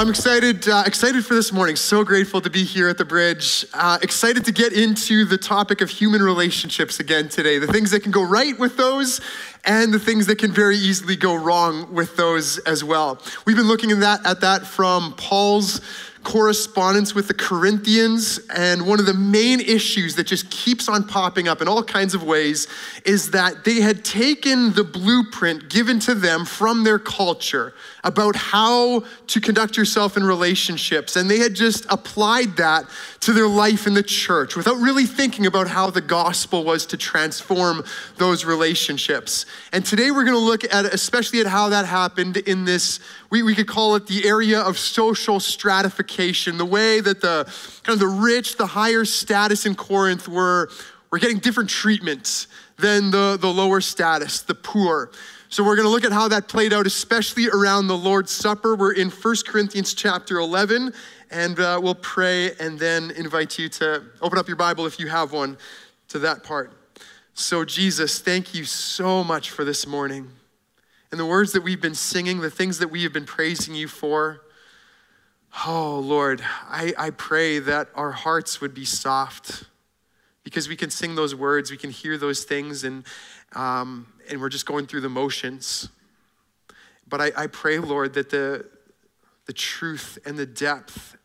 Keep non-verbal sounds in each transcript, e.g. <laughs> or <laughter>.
I'm excited, uh, excited for this morning. So grateful to be here at the bridge. Uh, excited to get into the topic of human relationships again today. The things that can go right with those, and the things that can very easily go wrong with those as well. We've been looking at that at that from Paul's correspondence with the Corinthians. And one of the main issues that just keeps on popping up in all kinds of ways is that they had taken the blueprint given to them from their culture about how to conduct yourself in relationships. And they had just applied that to their life in the church without really thinking about how the gospel was to transform those relationships. And today we're going to look at, especially at how that happened in this, we, we could call it the area of social stratification, the way that the kind of the rich, the higher status in Corinth were, were getting different treatments than the, the lower status, the poor. So we're going to look at how that played out, especially around the Lord's Supper. We're in 1 Corinthians chapter 11, and uh, we'll pray and then invite you to open up your Bible if you have one to that part. So, Jesus, thank you so much for this morning. And the words that we've been singing, the things that we have been praising you for. Oh, Lord, I, I pray that our hearts would be soft because we can sing those words, we can hear those things, and, um, and we're just going through the motions. But I, I pray, Lord, that the, the truth and the depth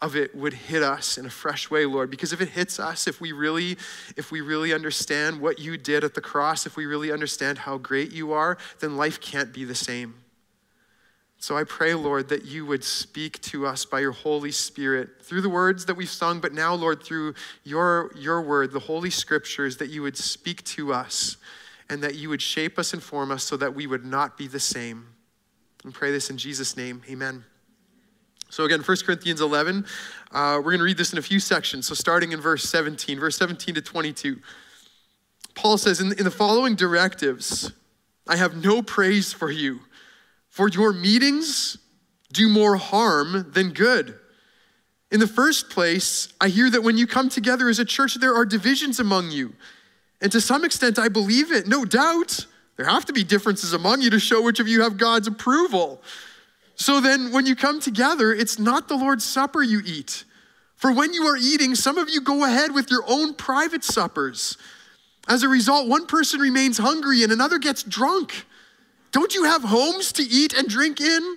of it would hit us in a fresh way lord because if it hits us if we really if we really understand what you did at the cross if we really understand how great you are then life can't be the same so I pray, Lord, that you would speak to us by your Holy Spirit through the words that we've sung, but now, Lord, through your, your word, the Holy Scriptures, that you would speak to us and that you would shape us and form us so that we would not be the same. And pray this in Jesus' name. Amen. So, again, 1 Corinthians 11, uh, we're going to read this in a few sections. So, starting in verse 17, verse 17 to 22, Paul says, In, in the following directives, I have no praise for you for your meetings do more harm than good. In the first place, I hear that when you come together as a church, there are divisions among you. And to some extent, I believe it, no doubt. There have to be differences among you to show which of you have God's approval. So then, when you come together, it's not the Lord's Supper you eat. For when you are eating, some of you go ahead with your own private suppers. As a result, one person remains hungry and another gets drunk. Don't you have homes to eat and drink in?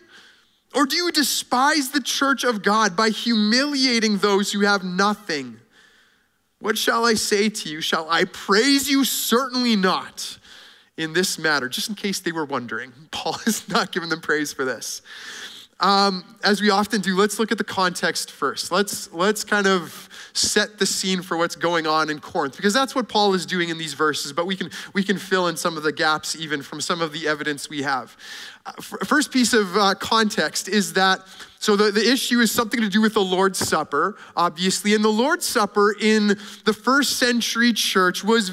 Or do you despise the church of God by humiliating those who have nothing? What shall I say to you? Shall I praise you? Certainly not in this matter, just in case they were wondering. <laughs> Paul is not giving them praise for this. Um, as we often do, let's look at the context first. Let's, let's kind of set the scene for what's going on in Corinth, because that's what Paul is doing in these verses, but we can, we can fill in some of the gaps even from some of the evidence we have. Uh, first piece of uh, context is that so the, the issue is something to do with the Lord's Supper, obviously. And the Lord's Supper in the first century church was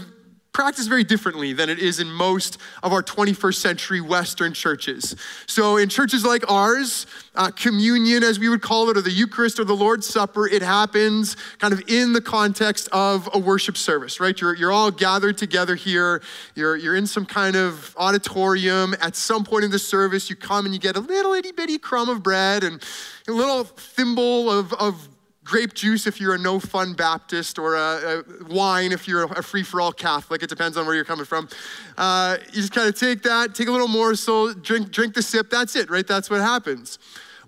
practiced very differently than it is in most of our 21st century Western churches. So, in churches like ours, uh, communion, as we would call it, or the Eucharist or the Lord's Supper, it happens kind of in the context of a worship service, right? You're, you're all gathered together here. You're, you're in some kind of auditorium. At some point in the service, you come and you get a little itty bitty crumb of bread and a little thimble of, of grape juice if you're a no fun Baptist, or a, a wine if you're a free for all Catholic. It depends on where you're coming from. Uh, you just kind of take that, take a little morsel, drink, drink the sip. That's it, right? That's what happens.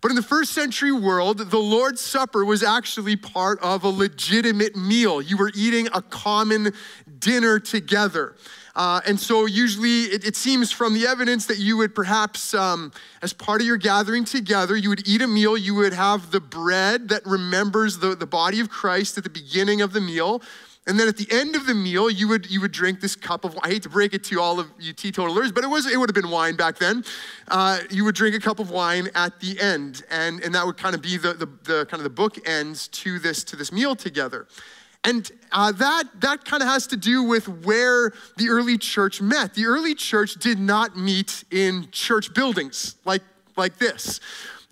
But in the first century world, the Lord's Supper was actually part of a legitimate meal. You were eating a common dinner together. Uh, and so, usually, it, it, seems from the evidence that you would perhaps, um, as part of your gathering together, you would eat a meal. You would have the bread that remembers the, the body of Christ at the beginning of the meal. And then at the end of the meal, you would, you would drink this cup of wine. I hate to break it to all of you teetotalers, but it, was, it would have been wine back then. Uh, you would drink a cup of wine at the end, and, and that would kind of be the, the, the kind of the bookends to this, to this meal together. And uh, that, that kind of has to do with where the early church met. The early church did not meet in church buildings like, like this.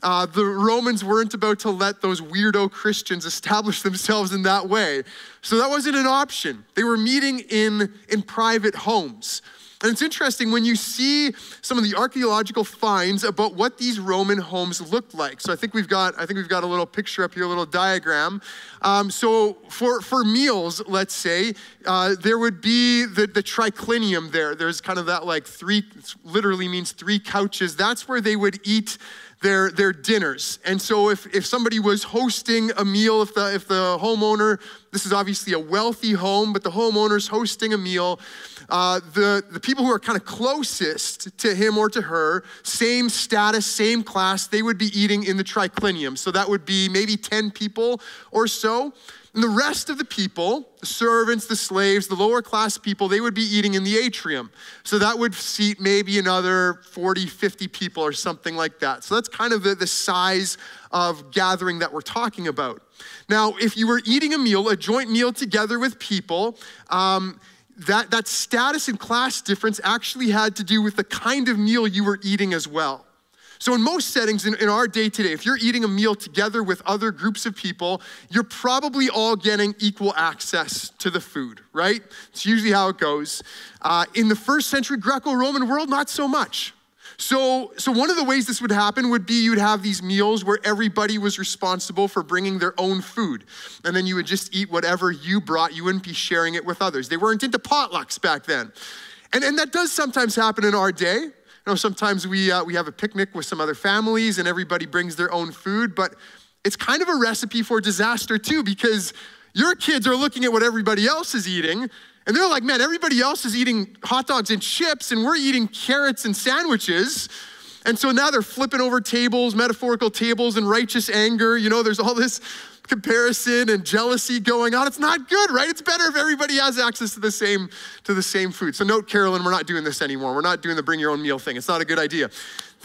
Uh, the Romans weren't about to let those weirdo Christians establish themselves in that way. So that wasn't an option. They were meeting in, in private homes. And it's interesting when you see some of the archaeological finds about what these Roman homes looked like. So I think we've got I think we've got a little picture up here, a little diagram. Um, so for for meals, let's say uh, there would be the the triclinium there. There's kind of that like three, literally means three couches. That's where they would eat their, their dinners. And so if, if somebody was hosting a meal, if the, if the homeowner, this is obviously a wealthy home, but the homeowner's hosting a meal, uh, the, the people who are kind of closest to him or to her, same status, same class, they would be eating in the triclinium. So that would be maybe 10 people or so. And the rest of the people, the servants, the slaves, the lower class people, they would be eating in the atrium. So that would seat maybe another 40, 50 people or something like that. So that's kind of the, the size of gathering that we're talking about. Now, if you were eating a meal, a joint meal together with people, um, that, that status and class difference actually had to do with the kind of meal you were eating as well. So, in most settings in, in our day today, if you're eating a meal together with other groups of people, you're probably all getting equal access to the food, right? It's usually how it goes. Uh, in the first century Greco Roman world, not so much. So, so one of the ways this would happen would be you'd have these meals where everybody was responsible for bringing their own food. And then you would just eat whatever you brought. You wouldn't be sharing it with others. They weren't into potlucks back then. And, and that does sometimes happen in our day know, sometimes we, uh, we have a picnic with some other families and everybody brings their own food, but it's kind of a recipe for disaster too because your kids are looking at what everybody else is eating and they're like, man, everybody else is eating hot dogs and chips and we're eating carrots and sandwiches. And so now they're flipping over tables, metaphorical tables, and righteous anger. You know, there's all this comparison and jealousy going on. It's not good, right? It's better if everybody has access to the same to the same food. So note, Carolyn, we're not doing this anymore. We're not doing the bring your own meal thing. It's not a good idea.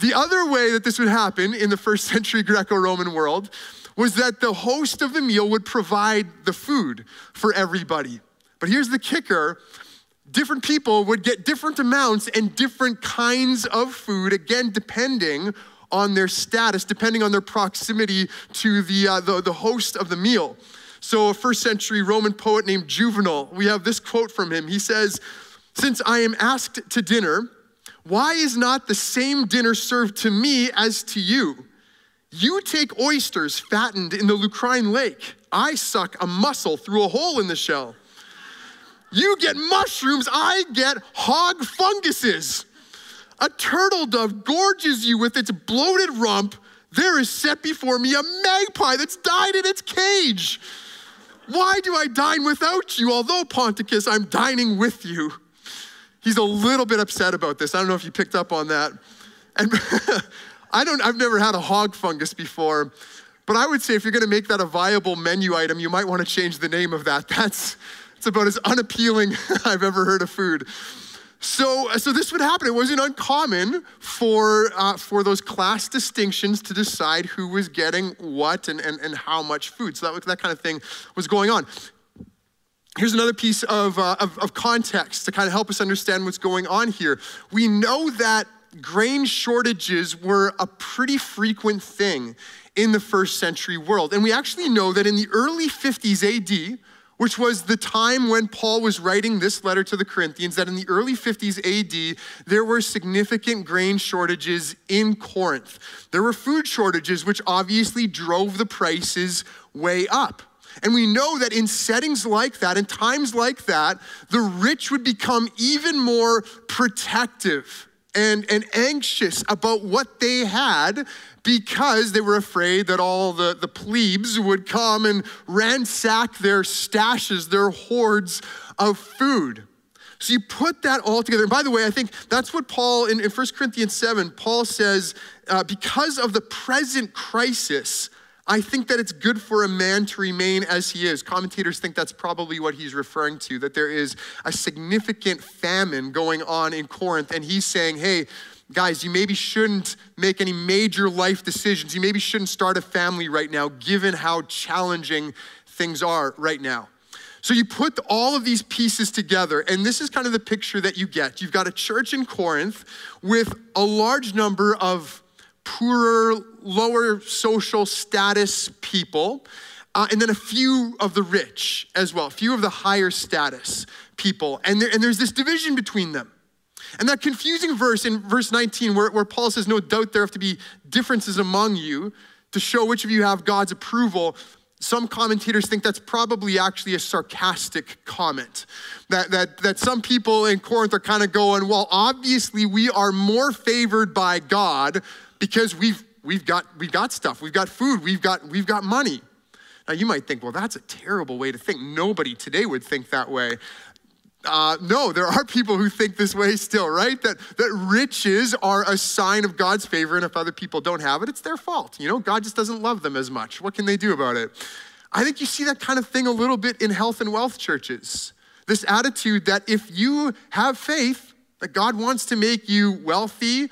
The other way that this would happen in the first <laughs> century Greco-Roman world was that the host of the meal would provide the food for everybody. But here's the kicker different people would get different amounts and different kinds of food, again, depending on their status, depending on their proximity to the, uh, the, the host of the meal. So, a first century Roman poet named Juvenal, we have this quote from him. He says, Since I am asked to dinner, why is not the same dinner served to me as to you? You take oysters fattened in the Lucrine lake. I suck a mussel through a hole in the shell. You get mushrooms, I get hog funguses. A turtle dove gorges you with its bloated rump. There is set before me a magpie that's died in its cage. Why do I dine without you? Although, Ponticus, I'm dining with you. He's a little bit upset about this. I don't know if you picked up on that. And <laughs> I don't, I've never had a hog fungus before, but I would say if you're gonna make that a viable menu item, you might wanna change the name of that. <laughs> That's, it's about as unappealing <laughs> I've ever heard of food. So, so this would happen. It wasn't uncommon for, uh, for those class distinctions to decide who was getting what and, and, and how much food. So that, that kind of thing was going on. Here's another piece of, uh, of, of context to kind of help us understand what's going on here. We know that grain shortages were a pretty frequent thing in the first century world. And we actually know that in the early 50s AD, which was the time when Paul was writing this letter to the Corinthians, that in the early 50s AD, there were significant grain shortages in Corinth. There were food shortages, which obviously drove the prices way up. And we know that in settings like that, in times like that, the rich would become even more protective and, and anxious about what they had because they were afraid that all the, the plebes would come and ransack their stashes, their hoards of food. So you put that all together. And by the way, I think that's what Paul, in, in 1 Corinthians 7, Paul says, uh, because of the present crisis, I think that it's good for a man to remain as he is. Commentators think that's probably what he's referring to, that there is a significant famine going on in Corinth. And he's saying, hey, guys, you maybe shouldn't make any major life decisions. You maybe shouldn't start a family right now, given how challenging things are right now. So you put all of these pieces together, and this is kind of the picture that you get. You've got a church in Corinth with a large number of poorer, lower social status people, uh, and then a few of the rich as well, a few of the higher status people. And, there, and there's this division between them. And that confusing verse in verse 19, where, where Paul says, No doubt there have to be differences among you to show which of you have God's approval. Some commentators think that's probably actually a sarcastic comment. That, that, that some people in Corinth are kind of going, well, obviously we are more favored by God because we've, we've, got, we've got stuff, we've got food, we've got, we've got money. Now you might think, well, that's a terrible way to think. Nobody today would think that way. Uh, no, there are people who think this way still, right? That, that riches are a sign of God's favor, and if other people don't have it, it's their fault. You know, God just doesn't love them as much. What can they do about it? I think you see that kind of thing a little bit in health and wealth churches. This attitude that if you have faith, that God wants to make you wealthy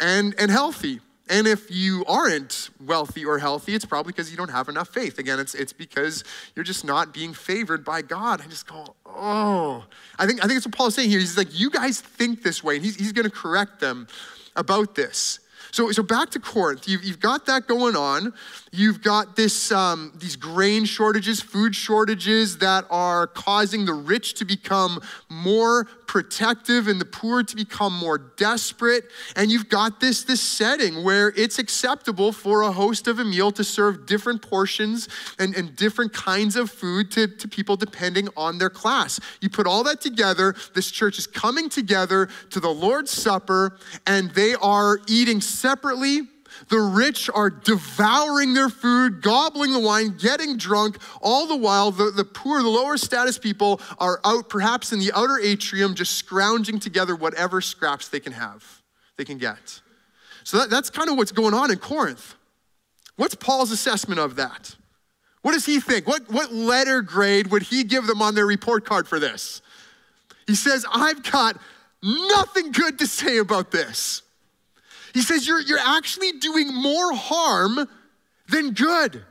and, and healthy. And if you aren't wealthy or healthy, it's probably because you don't have enough faith. Again, it's, it's because you're just not being favored by God. I just go, oh. I think, I think that's what Paul is saying here. He's like, you guys think this way. And he's, he's going to correct them about this. So, so back to Corinth, you've, you've got that going on. You've got this, um, these grain shortages, food shortages that are causing the rich to become more protective and the poor to become more desperate. And you've got this, this setting where it's acceptable for a host of a meal to serve different portions and, and different kinds of food to, to people depending on their class. You put all that together, this church is coming together to the Lord's Supper, and they are eating separately. The rich are devouring their food, gobbling the wine, getting drunk. All the while, the, the poor, the lower status people are out, perhaps in the outer atrium, just scrounging together whatever scraps they can have, they can get. So that, that's kind of what's going on in Corinth. What's Paul's assessment of that? What does he think? What, what letter grade would he give them on their report card for this? He says, I've got nothing good to say about this. He says, You're, you're actually doing more harm than good.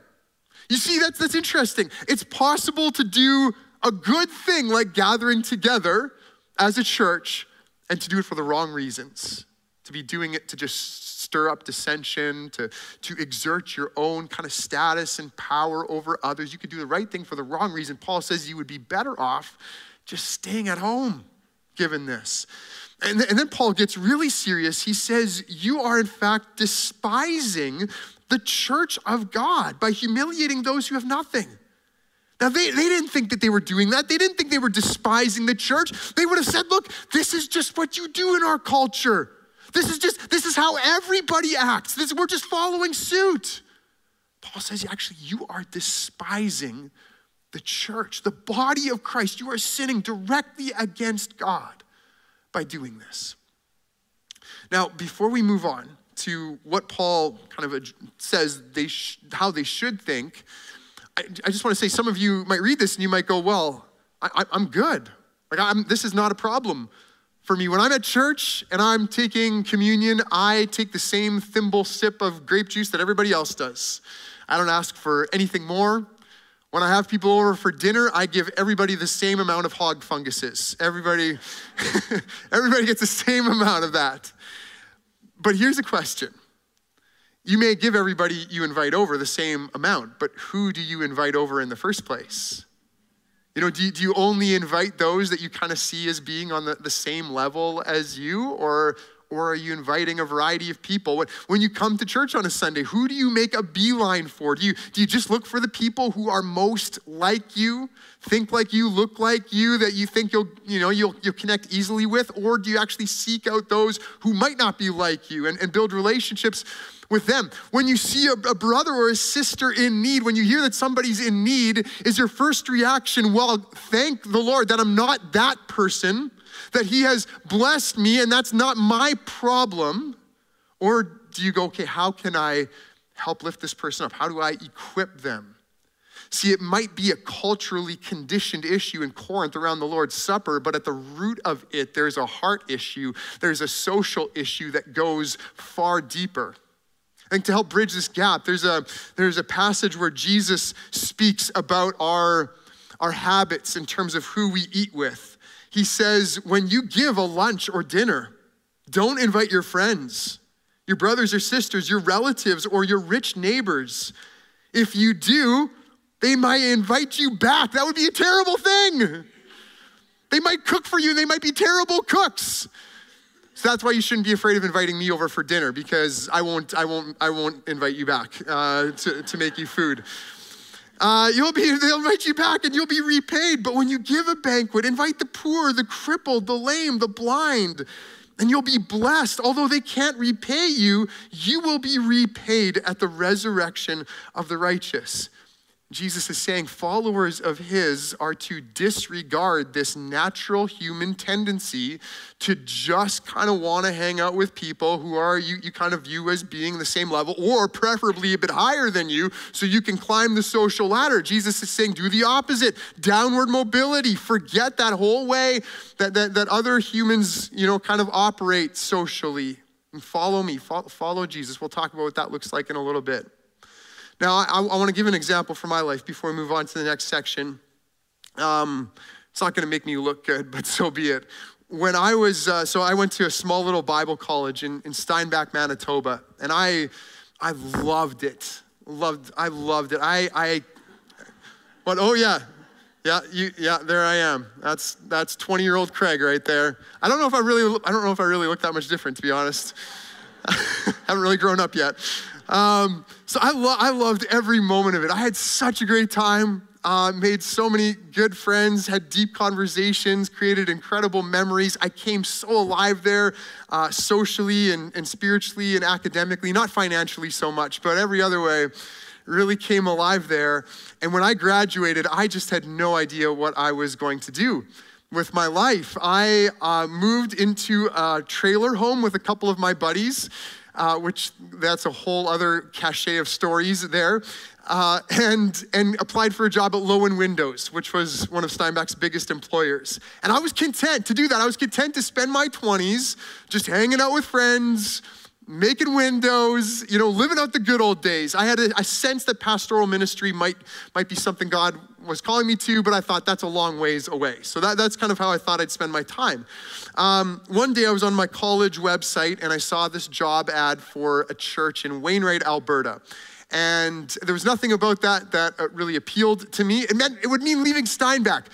You see, that's, that's interesting. It's possible to do a good thing like gathering together as a church and to do it for the wrong reasons, to be doing it to just stir up dissension, to, to exert your own kind of status and power over others. You could do the right thing for the wrong reason. Paul says you would be better off just staying at home given this. And, and then Paul gets really serious. He says, You are in fact despising the church of God by humiliating those who have nothing. Now, they, they didn't think that they were doing that. They didn't think they were despising the church. They would have said, Look, this is just what you do in our culture. This is just, this is how everybody acts. This, we're just following suit. Paul says, actually, you are despising the church, the body of Christ. You are sinning directly against God by doing this. Now, before we move on to what Paul kind of says they sh- how they should think, I, I, just want to say some of you might read this and you might go, well, I, am good. Like, I'm, this is not a problem for me. When I'm at church and I'm taking communion, I take the same thimble sip of grape juice that everybody else does. I don't ask for anything more. When I have people over for dinner, I give everybody the same amount of hog funguses. Everybody, <laughs> everybody gets the same amount of that. But here's a question. You may give everybody you invite over the same amount, but who do you invite over in the first place? You know, do you, do you only invite those that you kind of see as being on the, the same level as you? Or or are you inviting a variety of people? When you come to church on a Sunday, who do you make a beeline for? Do you, do you just look for the people who are most like you, think like you, look like you, that you think you'll, you know, you'll, you'll connect easily with? Or do you actually seek out those who might not be like you and, and build relationships with them? When you see a, a brother or a sister in need, when you hear that somebody's in need, is your first reaction, well, thank the Lord that I'm not that person? that He has blessed me and that's not my problem? Or do you go, okay, how can I help lift this person up? How do I equip them? See, it might be a culturally conditioned issue in Corinth around the Lord's Supper, but at the root of it, there's a heart issue, there's a social issue that goes far deeper. Think to help bridge this gap, there's a, there's a passage where Jesus speaks about our, our habits in terms of who we eat with he says, when you give a lunch or dinner, don't invite your friends, your brothers or sisters, your relatives, or your rich neighbors. If you do, they might invite you back. That would be a terrible thing. They might cook for you, they might be terrible cooks. So that's why you shouldn't be afraid of inviting me over for dinner because I won't, I won't, I won't invite you back uh, to, to make you food. Uh, you'll be, they'll invite you back and you'll be repaid. But when you give a banquet, invite the poor, the crippled, the lame, the blind, and you'll be blessed. Although they can't repay you, you will be repaid at the resurrection of the righteous. Jesus is saying followers of his are to disregard this natural human tendency to just kind of want to hang out with people who are you, you kind of view as being the same level or preferably a bit higher than you so you can climb the social ladder. Jesus is saying do the opposite downward mobility. Forget that whole way that, that, that other humans, you know, kind of operate socially. And follow me, follow, follow Jesus. We'll talk about what that looks like in a little bit. Now, I, I want to give an example from my life before we move on to the next section. Um, it's not going to make me look good, <laughs> but so be it. When I was, uh, so I went to a small little Bible college in, in Steinbach, Manitoba, and I, I loved it. Loved, I loved it. I, I, but oh yeah, yeah, you, yeah, there I am. That's that's 20 year old Craig right there. I don't know if I really, I don't know if I really look that much different, to be honest. <laughs> haven't really grown up yet. Um, so I, lo- I loved every moment of it. I had such a great time. Uh, made so many good friends, had deep conversations, created incredible memories. I came so alive there, uh, socially and, and spiritually and academically, not financially so much, but every other way, really came alive there. And when I graduated, I just had no idea what I was going to do with my life. I uh, moved into a trailer home with a couple of my buddies uh, which that's a whole other cachet of stories there. Uh, and, and applied for a job at Loewen Windows, which was one of Steinbach's biggest employers. And I was content to do that. I was content to spend my 20s just hanging out with friends, making windows, you know, living out the good old days. I had a, a sense that pastoral ministry might, might be something God was calling me to, but I thought that's a long ways away. So that, that's kind of how I thought I'd spend my time. Um, one day I was on my college website and I saw this job ad for a church in Wainwright, Alberta. And there was nothing about that that uh, really appealed to me. It meant it would mean leaving Steinbach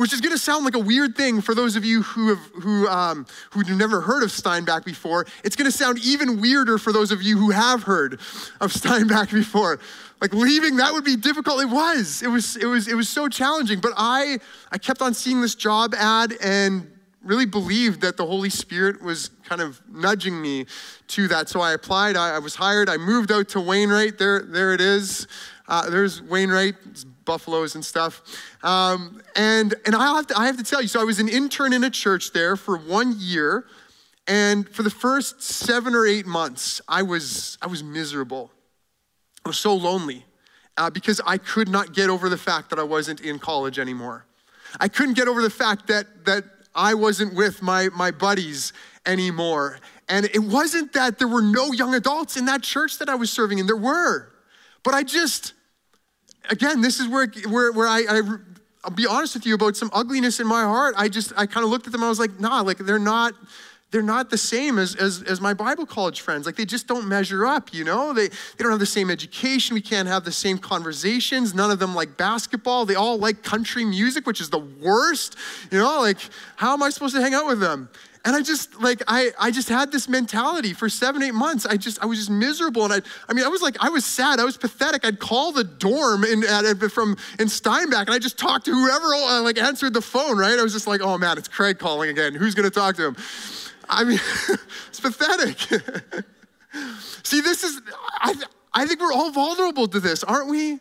which is going to sound like a weird thing for those of you who have who um, who've never heard of Steinbach before. It's going to sound even weirder for those of you who have heard of <laughs> Steinbach before. Like leaving, that would be difficult. It was. It was. It was. It was so challenging. But I I kept on seeing this job ad and really believed that the Holy Spirit was kind of nudging me to that. So I applied. I, I was hired. I moved out to Wainwright. There, there it is. Uh, there's Wainwright buffaloes and stuff. Um, and and I have, to, I have to tell you, so I was an intern in a church there for one year. And for the first seven or eight months, I was, I was miserable. I was so lonely uh, because I could not get over the fact that I wasn't in college anymore. I couldn't get over the fact that, that I wasn't with my, my buddies anymore. And it wasn't that there were no young adults in that church that I was serving in, there were. But I just, again, this is where, where, where I, I, I'll be honest with you about some ugliness in my heart. I just, I kind of looked at them, I was like, nah, like they're not, they're not the same as, as, as my Bible college friends. Like they just don't measure up, you know? They, they don't have the same education. We can't have the same conversations. None of them like basketball. They all like country music, which is the worst. You know, like how am I supposed to hang out with them? And I just like I I just had this mentality for seven eight months. I just I was just miserable, and I I mean I was like I was sad. I was pathetic. I'd call the dorm in at, from in Steinbach, and I just talked to whoever uh, like answered the phone. Right? I was just like, oh man, it's Craig calling again. Who's gonna talk to him? I mean, <laughs> it's pathetic. <laughs> See, this is I I think we're all vulnerable to this, aren't we?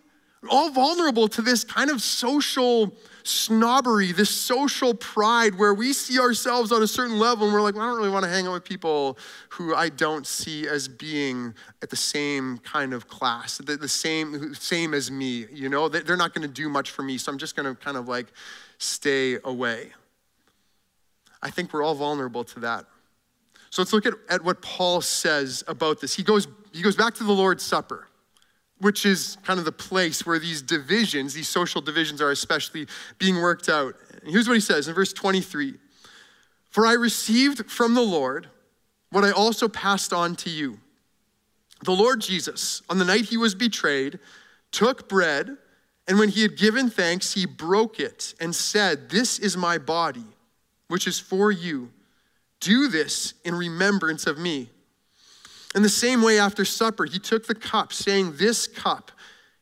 All vulnerable to this kind of social snobbery, this social pride where we see ourselves on a certain level and we're like, well, I don't really want to hang out with people who I don't see as being at the same kind of class, the, the same, same as me. You know, they're not going to do much for me, so I'm just going to kind of like stay away. I think we're all vulnerable to that. So let's look at, at what Paul says about this. He goes, he goes back to the Lord's Supper which is kind of the place where these divisions, these social divisions, are especially being worked out. And here's what he says in verse 23 For I received from the Lord what I also passed on to you. The Lord Jesus, on the night he was betrayed, took bread, and when he had given thanks, he broke it and said, This is my body, which is for you. Do this in remembrance of me. In the same way, after supper, he took the cup, saying, This cup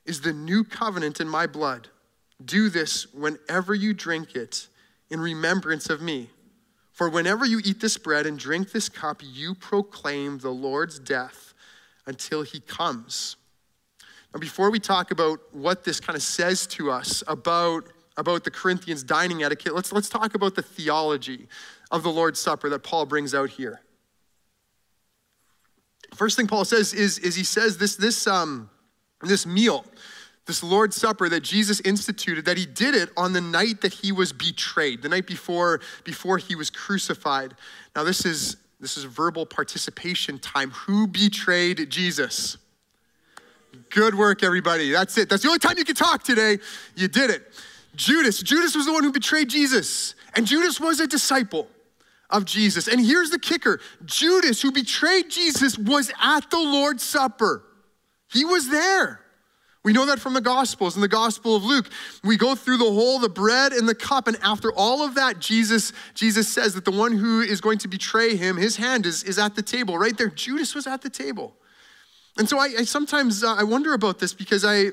is the new covenant in my blood. Do this whenever you drink it in remembrance of me. For whenever you eat this bread and drink this cup, you proclaim the Lord's death until he comes. Now, before we talk about what this kind of says to us about, about the Corinthians dining etiquette, let's, let's talk about the theology of the Lord's Supper that Paul brings out here. First thing Paul says is, is he says this, this, um, this meal this Lord's Supper that Jesus instituted, that he did it on the night that he was betrayed, the night before, before he was crucified. Now, this is, this is verbal participation time. Who betrayed Jesus? Good work, everybody. That's it. That's the only time you can talk today. You did it. Judas. Judas was the one who betrayed Jesus, and Judas was a disciple of Jesus. And here's the kicker Judas, who betrayed Jesus, was at the Lord's Supper. He was there. We know that from the Gospels. In the Gospel of Luke, we go through the whole, the bread and the cup, and after all of that, Jesus, Jesus says that the one who is going to betray him, his hand is, is at the table. Right there, Judas was at the table. And so I, I sometimes uh, I wonder about this because I,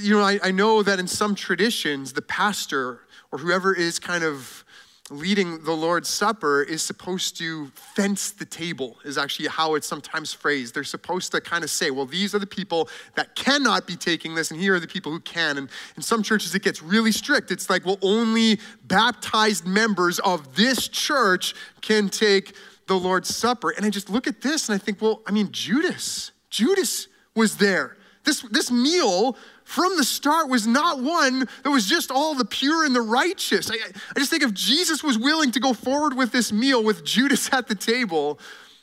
you know, I, I know that in some traditions, the pastor or whoever is kind of leading the Lord's Supper is supposed to fence the table, is actually how it's sometimes phrased. They're supposed to kind of say, well, these are the people that cannot be taking this, and here are the people who can. And in some churches, it gets really strict. It's like, well, only baptized members of this church can take the Lord's Supper. And I just look at this and I think, well, I mean, Judas, Judas was there. This, this meal from the start was not one that was just all the pure and the righteous. I, I just think if Jesus was willing to go forward with this meal with Judas <laughs> at the table,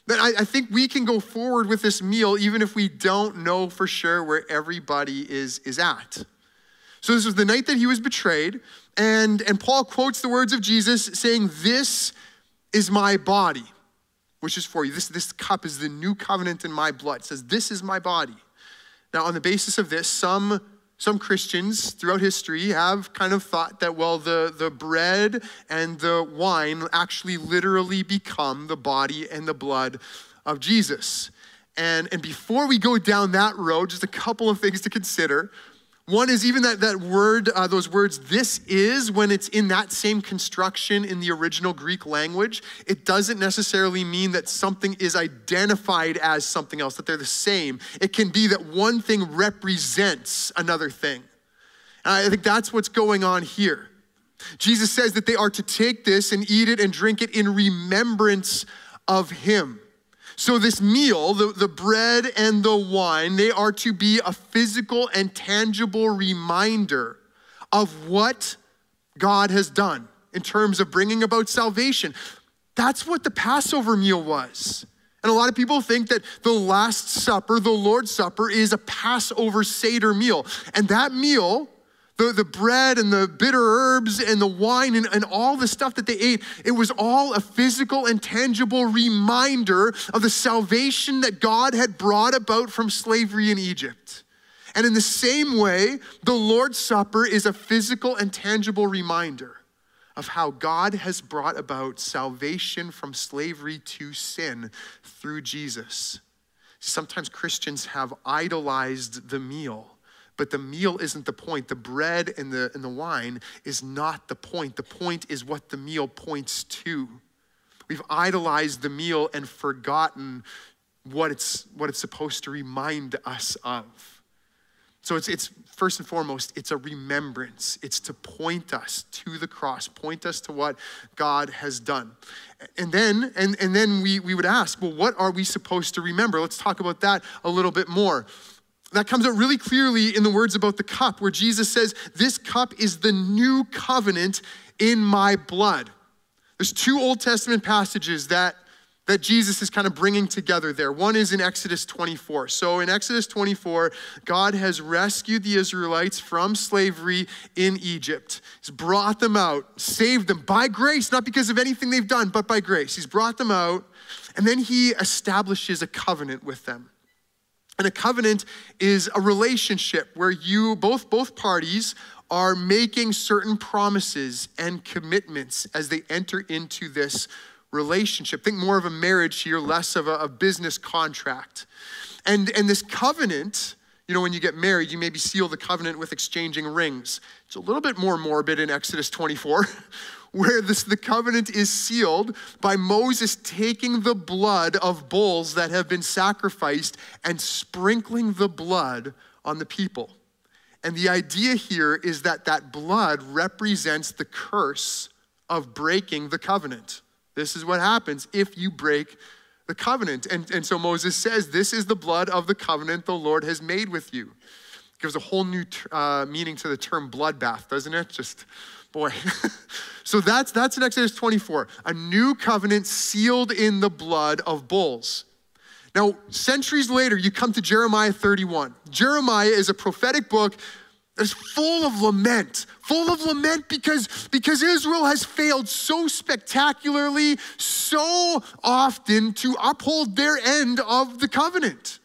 then I, I think we can go forward with this meal even if we don't know for sure where everybody is, is at. So this was the night that he was betrayed, and, and Paul quotes the words of Jesus saying, This is my body, which is for you. This, this cup is the new covenant in my blood. It says, This is my body. Now, on the basis of this, some some Christians throughout history have kind of thought that, well, the, the bread and the wine actually literally become the body and the blood of Jesus. And, and before we go down that road, just a couple of things to consider. One is even that, that word, uh, those words, this is, when it's in that same construction in the original Greek language, it doesn't necessarily mean that something is identified as something else, that they're the same. It can be that one thing represents another thing. And I think that's what's going on here. Jesus says that they are to take this and eat it and drink it in remembrance of him. So, this meal, the, the bread and the wine, they are to be a physical and tangible reminder of what God has done in terms of bringing about salvation. That's what the Passover meal was. And a lot of people think that the Last Supper, the Lord's Supper, is a Passover Seder meal. And that meal the, the bread and the bitter herbs and the wine and, and all the stuff that they ate, it was all a physical and tangible reminder of the salvation that God had brought about from slavery in Egypt. And in the same way, the Lord's Supper is a physical and tangible reminder of how God has brought about salvation from slavery to sin through Jesus. Sometimes Christians have idolized the meal but the meal isn't the point. The bread and the, and the wine is not the point. The point is what the meal points to. We've idolized the meal and forgotten what it's, what it's supposed to remind us of. So it's, it's first and foremost, it's a remembrance. It's to point us to the cross, point us to what God has done. And then, and, and then we, we would ask, well, what are we supposed to remember? Let's talk about that a little bit more. That comes out really clearly in the words about the cup, where Jesus says, This cup is the new covenant in my blood. There's two Old Testament passages that, that Jesus is kind of bringing together there. One is in Exodus 24. So in Exodus 24, God has rescued the Israelites from slavery in Egypt. He's brought them out, saved them by grace, not because of anything they've done, but by grace. He's brought them out, and then he establishes a covenant with them. And a covenant is a relationship where you, both, both parties, are making certain promises and commitments as they enter into this relationship. Think more of a marriage here, less of a, a business contract. And, and this covenant, you know, when you get married, you maybe seal the covenant with exchanging rings. It's a little bit more morbid in Exodus 24, <laughs> where this, the covenant is sealed by Moses taking the blood of bulls that have been sacrificed and sprinkling the blood on the people. And the idea here is that that blood represents the curse of breaking the covenant. This is what happens if you break the covenant. And, and so Moses says, This is the blood of the covenant the Lord has made with you. It Gives a whole new uh, meaning to the term bloodbath, doesn't it? Just, boy. <laughs> so that's, that's in Exodus 24. A new covenant sealed in the blood of bulls. Now, centuries later, you come to Jeremiah 31. Jeremiah is a prophetic book that's full of lament, full of lament because, because Israel has failed so spectacularly, so often to uphold their end of the covenant.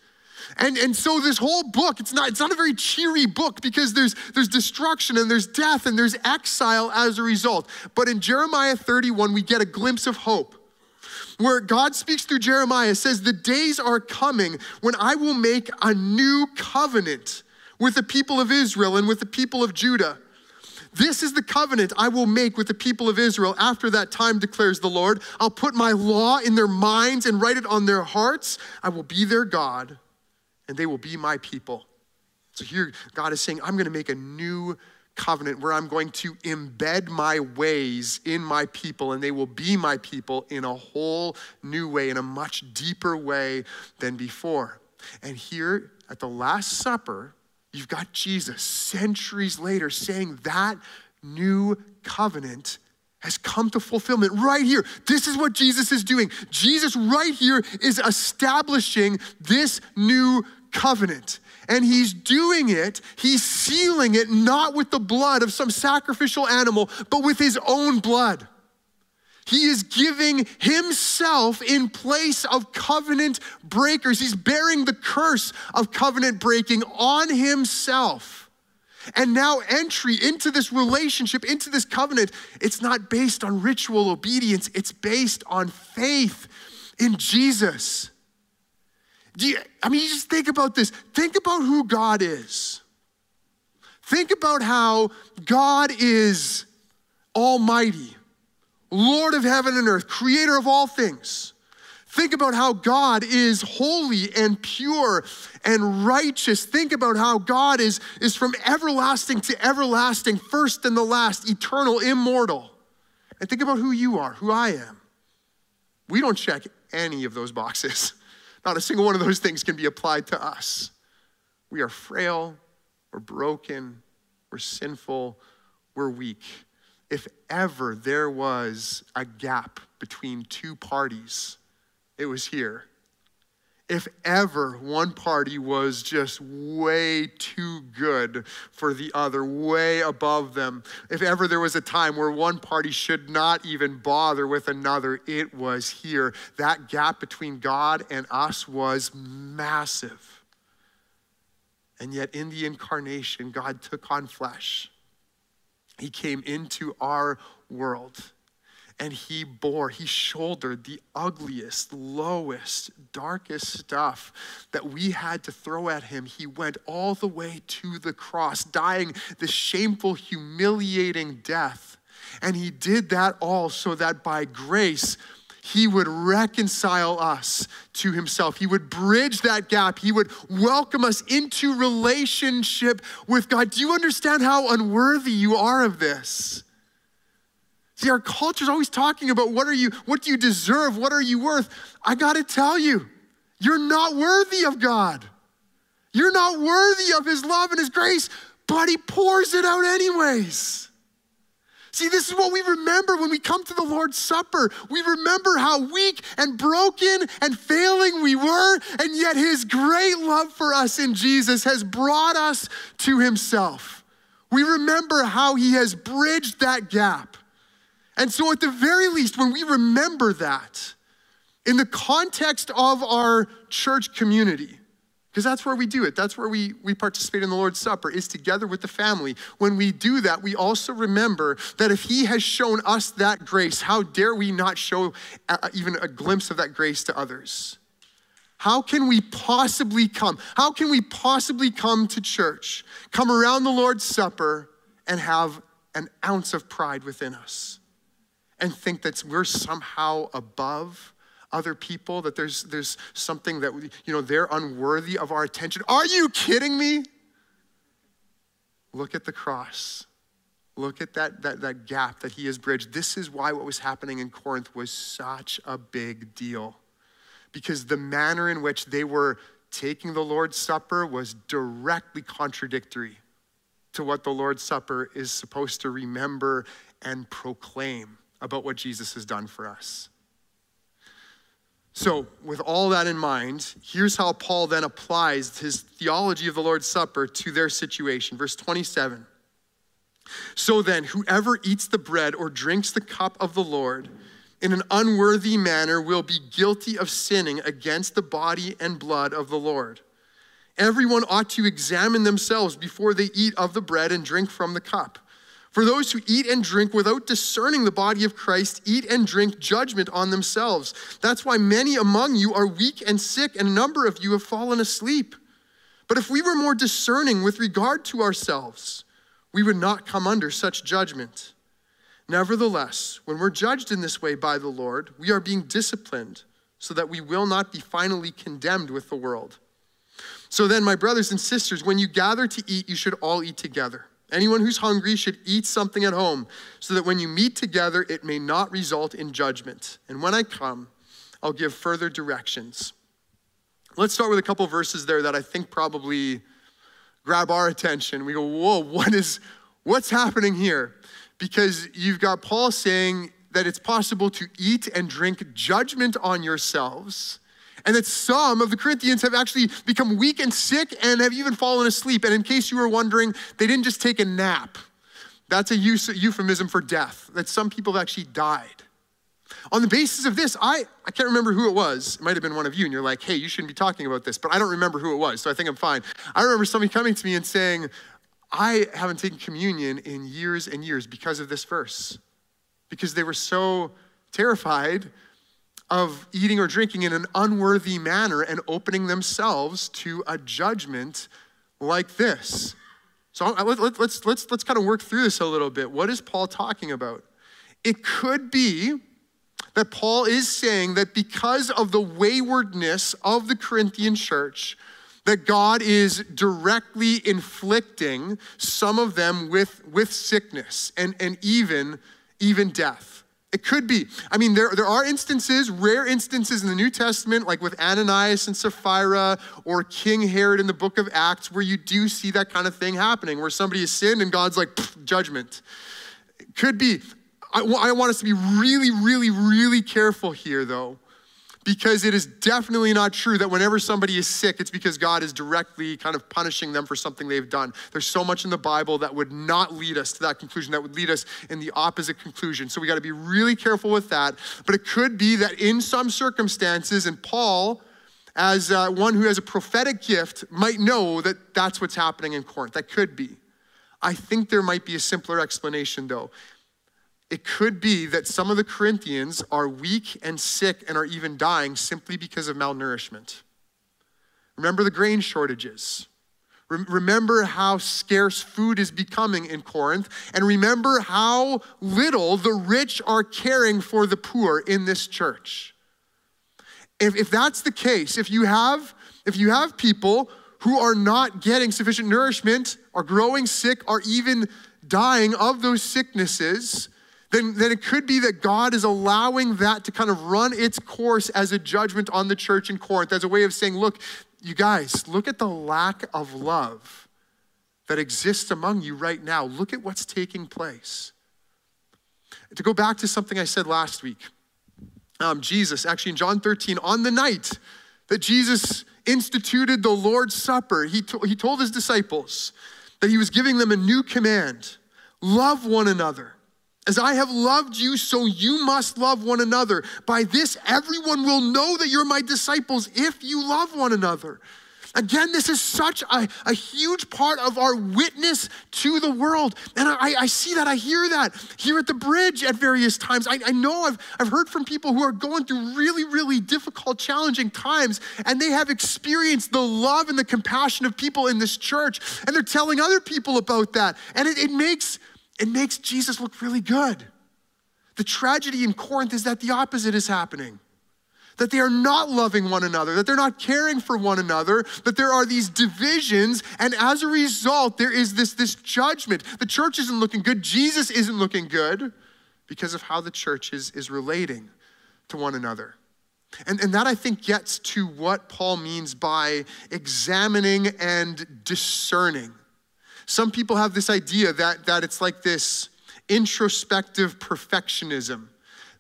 And, and so this whole book, it's not, it's not a very cheery book because there's, there's destruction and there's death and there's exile as a result. But in Jeremiah 31, we get a glimpse of hope where God speaks through Jeremiah, says, The days are coming when I will make a new covenant with the people of Israel and with the people of Judah. This is the covenant I will make with the people of Israel after that time, declares the Lord. I'll put my law in their minds and write it on their hearts. I will be their God, and they will be my people. So here, God is saying, I'm going to make a new covenant where I'm going to embed my ways in my people, and they will be my people in a whole new way, in a much deeper way than before. And here at the Last Supper, You've got Jesus centuries later saying that new covenant has come to fulfillment right here. This is what Jesus is doing. Jesus, right here, is establishing this new covenant. And he's doing it, he's sealing it not with the blood of some sacrificial animal, but with his own blood. He is giving himself in place of covenant breakers. He's bearing the curse of covenant breaking on himself. And now, entry into this relationship, into this covenant, it's not based on ritual obedience, it's based on faith in Jesus. You, I mean, you just think about this. Think about who God is. Think about how God is almighty. Lord of heaven and earth, creator of all things. Think about how God is holy and pure and righteous. Think about how God is, is from everlasting to everlasting, first and the last, eternal, immortal. And think about who you are, who I am. We don't check any of those boxes. <laughs> Not a single one of those things can be applied to us. We are frail, we're broken, we're sinful, we're weak if ever there was a gap between two parties, it was here. If ever one party was just way too good for the other, way above them, if ever there was a time where one party should not even bother with another, it was here. That gap between God and us was massive. And yet, in the incarnation, God took on flesh he came into our world and he bore, he shouldered the ugliest, lowest, darkest stuff that we had to throw at him. He went all the way to the cross, dying the shameful, humiliating death. And he did that all so that by grace, he would reconcile us to himself. He would bridge that gap. He would welcome us into relationship with God. Do you understand how unworthy you are of this? See, our culture is always talking about what are you, what do you deserve? What are you worth? I gotta tell you, you're not worthy of God. You're not worthy of his love and his grace, but he pours it out anyways. See, this is what we remember when we come to the Lord's Supper. We remember how weak and broken and failing we were, and yet His great love for us in Jesus has brought us to Himself. We remember how He has bridged that gap. And so, at the very least, when we remember that, in the context of our church community, Because that's where we do it. That's where we, we participate in the Lord's Supper, is together with the family. When we do that, we also remember that if He has shown us that grace, how dare we not show a, even a glimpse of that grace to others? How can we possibly come? How can we possibly come to church, come around the Lord's Supper, and have an ounce of pride within us and think that we're somehow above? other people, that there's, there's something that, you know, they're unworthy of our attention. Are you kidding me? Look at the cross. Look at that, that, that gap that he has bridged. This is why what was happening in Corinth was such a big deal. Because the manner in which they were taking the Lord's Supper was directly contradictory to what the Lord's Supper is supposed to remember and proclaim about what Jesus has done for us. So, with all that in mind, here's how Paul then applies his theology of the Lord's Supper to their situation. Verse 27. So then, whoever eats the bread or drinks the cup of the Lord in an unworthy manner will be guilty of sinning against the body and blood of the Lord. Everyone ought to examine themselves before they eat of the bread and drink from the cup. For those who eat and drink without discerning the body of Christ eat and drink judgment on themselves. That's why many among you are weak and sick, and a number of you have fallen asleep. But if we were more discerning with regard to ourselves, we would not come under such judgment. Nevertheless, when we're judged in this way by the Lord, we are being disciplined so that we will not be finally condemned with the world. So then, my brothers and sisters, when you gather to eat, you should all eat together. Anyone who's hungry should eat something at home, so that when you meet together, it may not result in judgment. And when I come, I'll give further directions. Let's start with a couple verses there that I think probably grab our attention. We go, whoa, what is what's happening here? Because you've got Paul saying that it's possible to eat and drink judgment on yourselves and that some of the Corinthians have actually become weak and sick and have even fallen asleep. And in case you were wondering, they didn't just take a nap. That's a euphemism for death, that some people have actually died. On the basis of this, I, I can't remember who it was. It might have been one of you, and you're like, hey, you shouldn't be talking about this, but I don't remember who it was, so I think I'm fine. I remember somebody coming to me and saying, I haven't taken communion in years and years because of this verse, because they were so terrified of eating or drinking in an unworthy manner and opening themselves to a judgment like this. So let's, let's, let's, let's kind of work through this a little bit. What is Paul talking about? It could be that Paul is saying that because of the waywardness of the Corinthian church, that God is directly inflicting some of them with, with sickness and, and even, even death. It could be. I mean, there, there are instances, rare instances in the New Testament, like with Ananias and Sapphira or King Herod in the book of Acts, where you do see that kind of thing happening, where somebody has sinned and God's like, judgment. It could be. I, I want us to be really, really, really careful here, though, because it is definitely not true that whenever somebody is sick, it's because God is directly kind of punishing them for something they've done. There's so much in the Bible that would not lead us to that conclusion, that would lead us in the opposite conclusion. So we got to be really careful with that. But it could be that in some circumstances, and Paul, as uh, one who has a prophetic gift, might know that that's what's happening in Corinth. That could be. I think there might be a simpler explanation, though. It could be that some of the Corinthians are weak and sick and are even dying simply because of malnourishment. Remember the grain shortages. Remember how scarce food is becoming in Corinth, and remember how little the rich are caring for the poor in this church. If, if that's the case, if you have if you have people who are not getting sufficient nourishment, are growing sick, are even dying of those sicknesses, then, then it could be that God is allowing that to kind of run its course as a judgment on the church in Corinth, as a way of saying, look, you guys, look at the lack of love that exists among you right now. Look at what's taking place. To go back to something I said last week, um, Jesus, actually in John 13, on the night that Jesus instituted the Lord's Supper, he, to, he told his disciples that he was giving them a new command love one another. As I have loved you, so you must love one another. By this, everyone will know that you're my disciples if you love one another. Again, this is such a, a huge part of our witness to the world. And I, I see that, I hear that here at the bridge at various times. I, I know I've, I've heard from people who are going through really, really difficult, challenging times, and they have experienced the love and the compassion of people in this church, and they're telling other people about that. And it, it makes, it makes Jesus look really good. The tragedy in Corinth is that the opposite is happening that they are not loving one another, that they're not caring for one another, that there are these divisions, and as a result, there is this, this judgment. The church isn't looking good, Jesus isn't looking good because of how the church is, is relating to one another. And, and that I think gets to what Paul means by examining and discerning. Some people have this idea that, that it's like this introspective perfectionism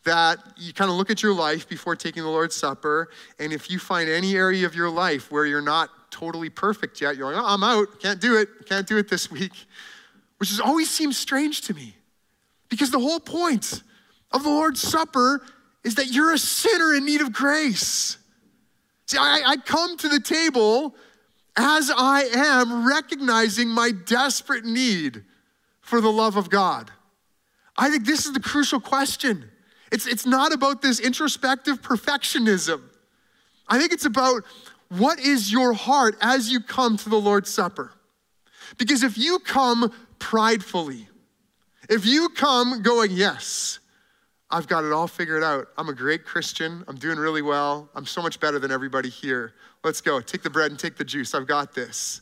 that you kind of look at your life before taking the Lord's Supper, and if you find any area of your life where you're not totally perfect yet, you're like, oh, I'm out, can't do it, can't do it this week, which has always seemed strange to me. Because the whole point of the Lord's Supper is that you're a sinner in need of grace. See, I, I come to the table as I am, recognizing my desperate need for the love of God. I think this is the crucial question. It's, it's not about this introspective perfectionism. I think it's about what is your heart as you come to the Lord's Supper. Because if you come pridefully, if you come going, yes, I've got it all figured out. I'm a great Christian. I'm doing really well. I'm so much better than everybody here. Let's go. Take the bread and take the juice. I've got this.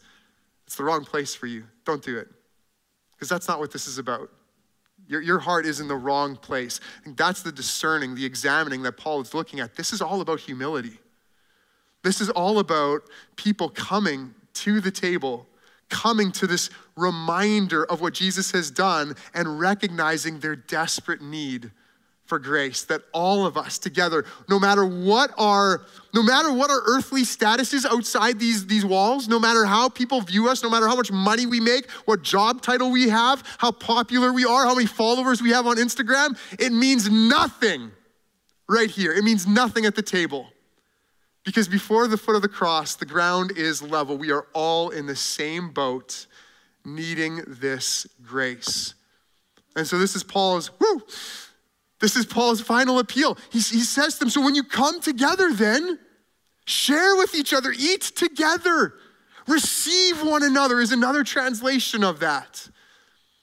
It's the wrong place for you. Don't do it. Because that's not what this is about. Your, your heart is in the wrong place. And that's the discerning, the examining that Paul is looking at. This is all about humility. This is all about people coming to the table, coming to this reminder of what Jesus has done and recognizing their desperate need for grace that all of us together no matter what our no matter what our earthly status is outside these, these walls no matter how people view us no matter how much money we make what job title we have how popular we are how many followers we have on instagram it means nothing right here. It means nothing at the table. Because before the foot of the cross the ground is level. We are all in the same boat needing this grace. And so this is paul's whoo this is Paul's final appeal. He, he says to them, So when you come together, then share with each other, eat together, receive one another, is another translation of that.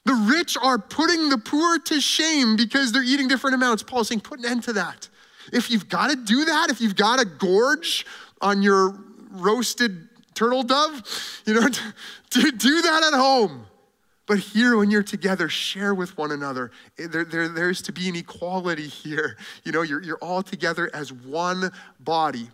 The rich are putting the poor to shame because they're eating different amounts. Paul's saying, Put an end to that. If you've got to do that, if you've got to gorge on your roasted turtle dove, you know, <laughs> do, do that at home. But here, when you're together, share with one another. Eh, there, there, there's to be an equality <laughs> here. You know, you're, you're all together as one body.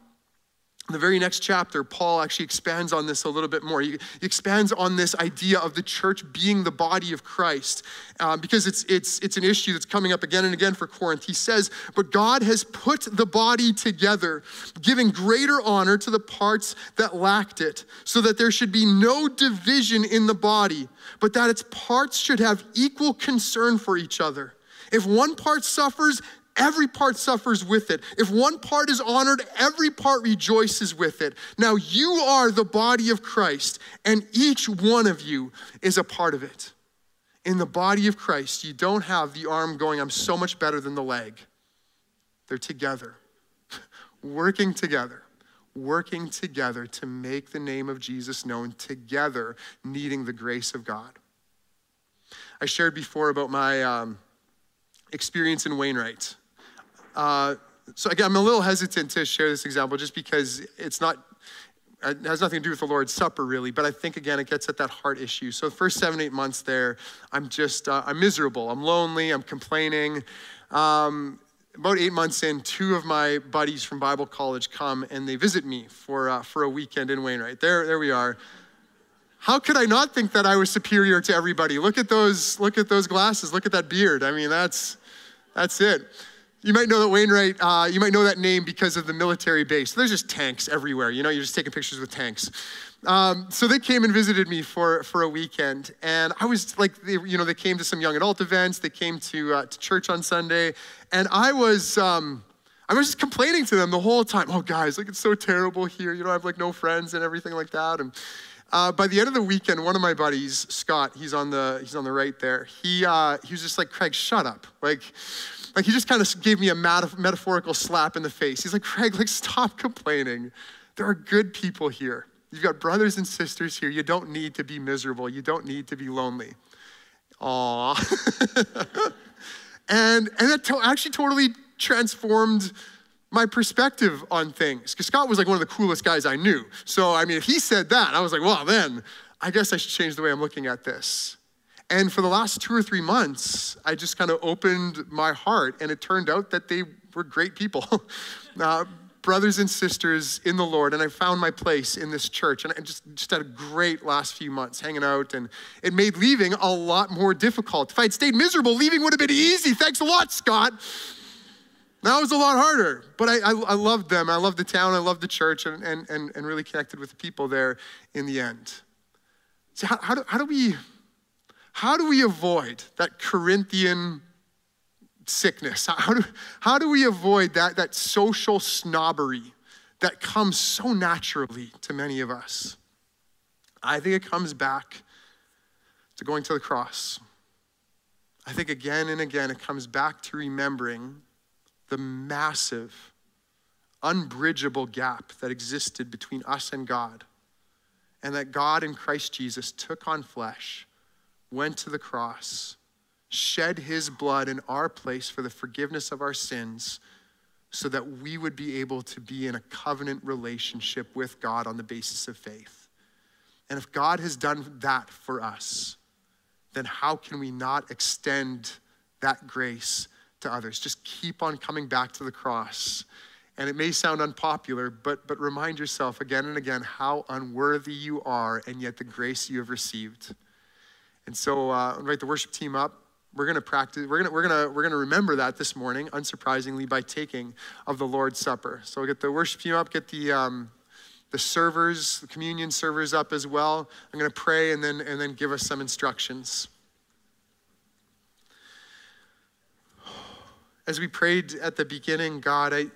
In the very next chapter, Paul actually expands on this a little bit more. He, expands on this idea of the church being the body of Christ uh, because it's, it's, it's an issue that's coming up again and again for Corinth. He says, But God has put the body together, giving greater honor to the parts that lacked it, so that there should be no division in the body, but that its parts should have equal concern for each other. If one part suffers, every part suffers with it. If one part is honored, every part rejoices with it. Now you are the body of Christ, and each one of you is a part of it. In the body of Christ, you don't have the arm going, I'm so much better than the leg. They're together, <laughs> working together, working together to make the name of Jesus known, together, needing the grace of God. I shared before about my um, experience in Wainwright. Uh, so again, I'm a little hesitant to share this example just because it's not, it has nothing to do with the Lord's Supper really, but I think again, it gets at that heart issue. So the first seven, eight months there, I'm just, uh, I'm miserable. I'm lonely, I'm complaining. Um, about eight months in, two of my buddies from Bible college come and they visit me for, uh, for a weekend in Wainwright. There, there we are. How could I not think that I was superior to everybody? Look at those, look at those glasses, look at that beard. I mean, that's, that's it. You might know that Wainwright, uh, you might know that name because of the military base. There's just tanks everywhere. You know, you're just taking pictures with tanks. Um, so they came and visited me for, for a weekend. And I was like, they, you know, they came to some young adult events. They came to, uh, to church on Sunday. And I was, um, I was just complaining to them the whole time. Oh, guys, like it's so terrible here. You know, I have like no friends and everything like that. And uh, by the end of the weekend, one of my buddies, Scott, he's on the he's on the right there. He uh, he was just like, Craig, shut up. Like, like he just kind of gave me a metaphorical slap in the face. He's like, Craig, like stop complaining. There are good people here. You've got brothers and sisters here. You don't need to be miserable. You don't need to be lonely. Aw. <laughs> and and that to- actually totally transformed my perspective on things. Because Scott was like one of the coolest guys I knew. So, I mean, if he said that, I was like, well, then I guess I should change the way I'm looking at this. And for the last two or three months, I just kind of opened my heart, and it turned out that they were great people. <laughs> uh, brothers and sisters in the Lord, and I found my place in this church. And I just, just had a great last few months hanging out, and it made leaving a lot more difficult. If I'd stayed miserable, leaving would have been easy. Thanks a lot, Scott. That was a lot harder, but I, I, I loved them. I loved the town. I loved the church and, and, and, and really connected with the people there in the end. So, how, how, do, how, do we, how do we avoid that Corinthian sickness? How do, how do we avoid that, that social snobbery that comes so naturally to many of us? I think it comes back to going to the cross. I think again and again it comes back to remembering the massive, unbridgeable gap that existed between us and God, and that God in Christ Jesus took on flesh, went to the cross, shed his blood in our place for the forgiveness of our sins, so that we would be able to be in a covenant relationship with God on the basis of faith. And if God has done that for us, then how can we not extend that grace to others. Just keep on coming back to the cross. And it may sound unpopular, but, but remind yourself again and again how unworthy you are, and yet the grace you have received. And so, uh, invite the worship team up. We're going to practice. We're going we're to we're to remember that this morning, unsurprisingly, by taking of the Lord's Supper. So, get the worship team up. Get the um, the servers, the communion servers up as well. I'm going to pray and then and then give us some instructions. As we prayed at the beginning, God, I,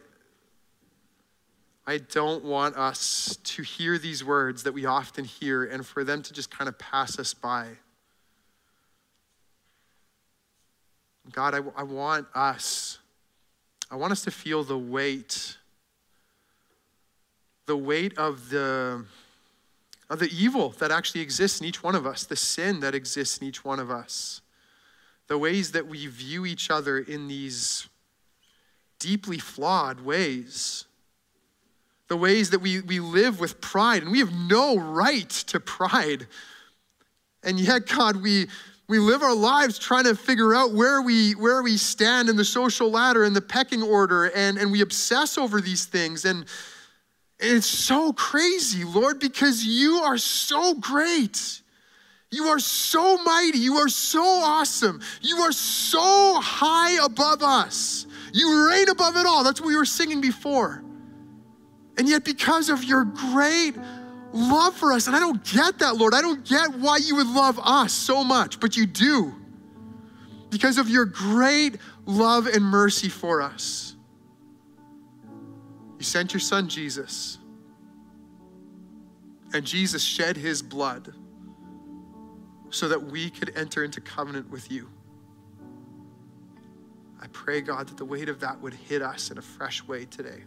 I don't want us to hear these words that we often hear and for them to just kind of pass us by. God, I, I want us, I want us to feel the weight, the weight of the, of the evil that actually exists in each one of us, the sin that exists in each one of us the ways that we view each other in these deeply flawed ways, the ways that we, we live with pride, and we have no right to pride. And yet, God, we, we live our lives trying to figure out where we, where we stand in the social ladder and the pecking order, and, and we obsess over these things. And, and it's so crazy, Lord, because you are so great. You are so mighty. You are so awesome. You are so high above us. You reign above it all. That's what we were singing before. And yet, because of your great love for us, and I don't get that, Lord, I don't get why you would love us so much, but you do. Because of your great love and mercy for us, you sent your son Jesus, and Jesus shed his blood so that we could enter into covenant with you. I pray, God, that the weight of that would hit us in a fresh way today.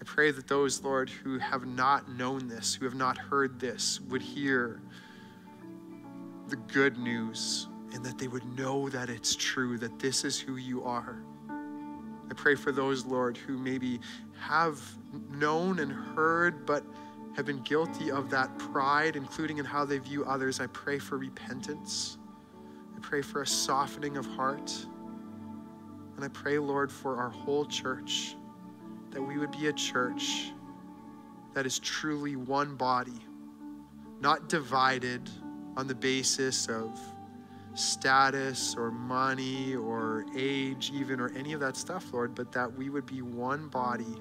I pray that those, Lord, who have not known this, who have not heard this, would hear the good news and that they would know that it's true, that this is who you are. I pray for those, Lord, who maybe have known and heard, but have been guilty of that pride, including in how they view others, I pray for repentance. I pray for a softening of heart. And I pray, Lord, for our whole church, that we would be a church that is truly one body, not divided on the basis of status or money or age, even, or any of that stuff, Lord, but that we would be one body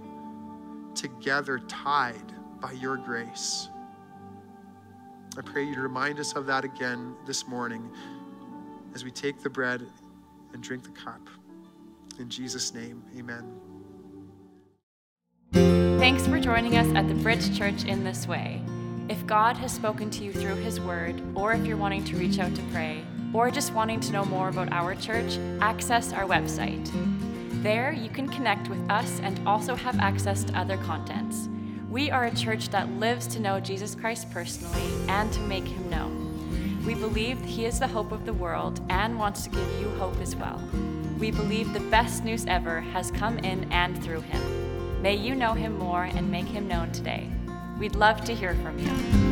together, tied by your grace. I pray you to remind us of that again this morning as we take the bread and drink the cup. In Jesus' name, amen. Thanks for joining us at the Bridge Church in this way. If God has spoken to you through His Word, or if you're wanting to reach out to pray, or just wanting to know more about our church, access our website. There, you can connect with us and also have access to other contents. We are a church that lives to know Jesus Christ personally and to make Him known. We believe He is the hope of the world and wants to give you hope as well. We believe the best news ever has come in and through Him. May you know Him more and make Him known today. We'd love to hear from you.